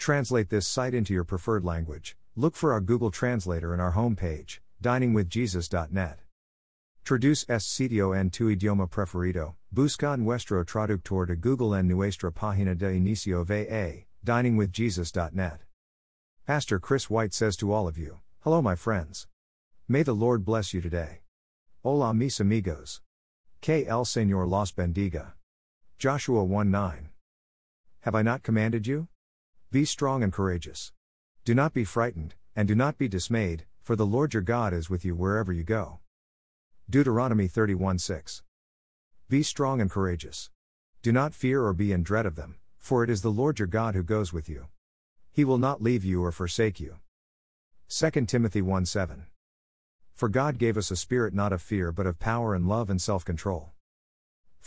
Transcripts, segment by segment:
Translate this site into your preferred language. Look for our Google Translator in our homepage, diningwithjesus.net. Traduce este sitio en tu idioma preferido. Busca nuestro traductor de Google en nuestra página de inicio va, diningwithjesus.net. Pastor Chris White says to all of you, Hello, my friends. May the Lord bless you today. Hola, mis amigos. Que el Señor los bendiga. Joshua 1 9. Have I not commanded you? Be strong and courageous. Do not be frightened, and do not be dismayed, for the Lord your God is with you wherever you go. Deuteronomy 31 6. Be strong and courageous. Do not fear or be in dread of them, for it is the Lord your God who goes with you. He will not leave you or forsake you. 2 Timothy 1 7. For God gave us a spirit not of fear but of power and love and self control.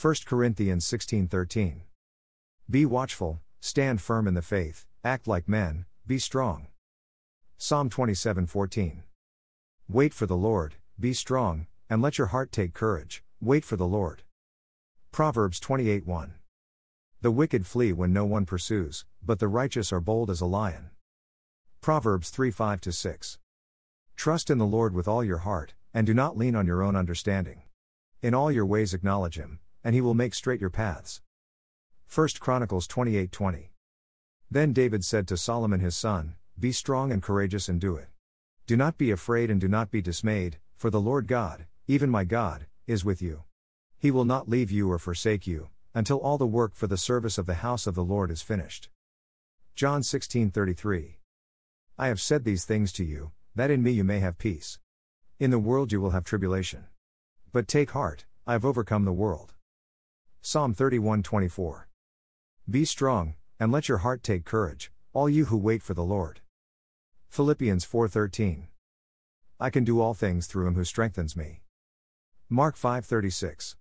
1 Corinthians 16 13. Be watchful, stand firm in the faith, act like men, be strong. Psalm 27 14. Wait for the Lord, be strong, and let your heart take courage, wait for the Lord. Proverbs 28 1. The wicked flee when no one pursues, but the righteous are bold as a lion. Proverbs 3 5 6. Trust in the Lord with all your heart, and do not lean on your own understanding. In all your ways acknowledge him, and he will make straight your paths. 1 Chronicles 28 20. Then David said to Solomon his son, Be strong and courageous and do it. Do not be afraid and do not be dismayed, for the Lord God, even my God, is with you. He will not leave you or forsake you, until all the work for the service of the house of the Lord is finished. John 16:33 I have said these things to you, that in me you may have peace. In the world you will have tribulation. But take heart, I have overcome the world. Psalm 31:24 Be strong, and let your heart take courage, all you who wait for the Lord. Philippians 4:13. I can do all things through him who strengthens me. Mark 5:36.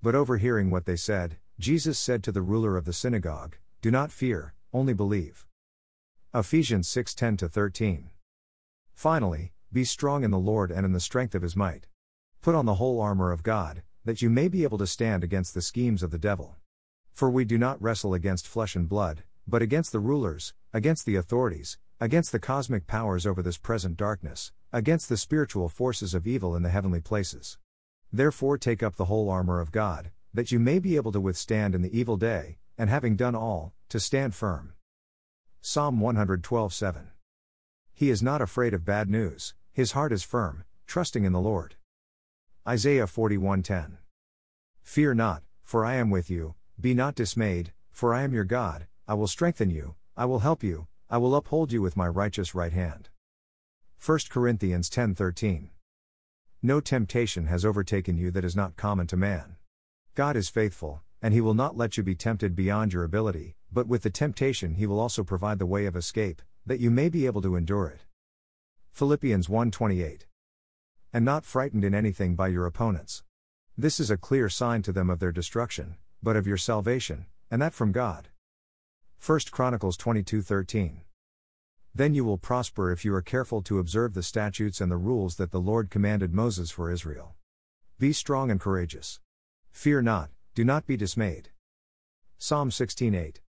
But overhearing what they said, Jesus said to the ruler of the synagogue, Do not fear, only believe. Ephesians 6:10 13. Finally, be strong in the Lord and in the strength of his might. Put on the whole armor of God, that you may be able to stand against the schemes of the devil. For we do not wrestle against flesh and blood, but against the rulers, against the authorities, against the cosmic powers over this present darkness, against the spiritual forces of evil in the heavenly places. Therefore, take up the whole armor of God, that you may be able to withstand in the evil day, and having done all, to stand firm. Psalm 112 7. He is not afraid of bad news, his heart is firm, trusting in the Lord. Isaiah 41:10. Fear not, for I am with you, be not dismayed, for I am your God, I will strengthen you, I will help you, I will uphold you with my righteous right hand. 1 Corinthians 10:13. No temptation has overtaken you that is not common to man. God is faithful, and he will not let you be tempted beyond your ability, but with the temptation he will also provide the way of escape, that you may be able to endure it. Philippians 1:28. And not frightened in anything by your opponents. This is a clear sign to them of their destruction, but of your salvation, and that from God. 1 Chronicles 22:13. Then you will prosper if you are careful to observe the statutes and the rules that the Lord commanded Moses for Israel. Be strong and courageous. Fear not, do not be dismayed. Psalm 16:8.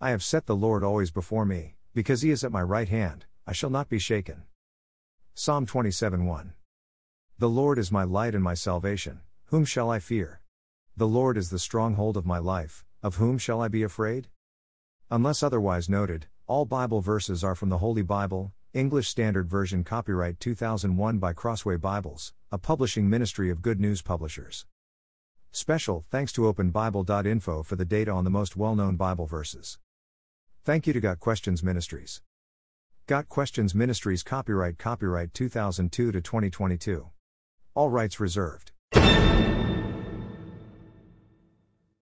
I have set the Lord always before me, because he is at my right hand, I shall not be shaken. Psalm 27:1. The Lord is my light and my salvation, whom shall I fear? The Lord is the stronghold of my life, of whom shall I be afraid? Unless otherwise noted, all Bible verses are from the Holy Bible, English Standard Version copyright 2001 by Crossway Bibles, a publishing ministry of Good News Publishers. Special thanks to openbible.info for the data on the most well-known Bible verses. Thank you to Got Questions Ministries. Got Questions Ministries copyright copyright 2002 to 2022. All rights reserved.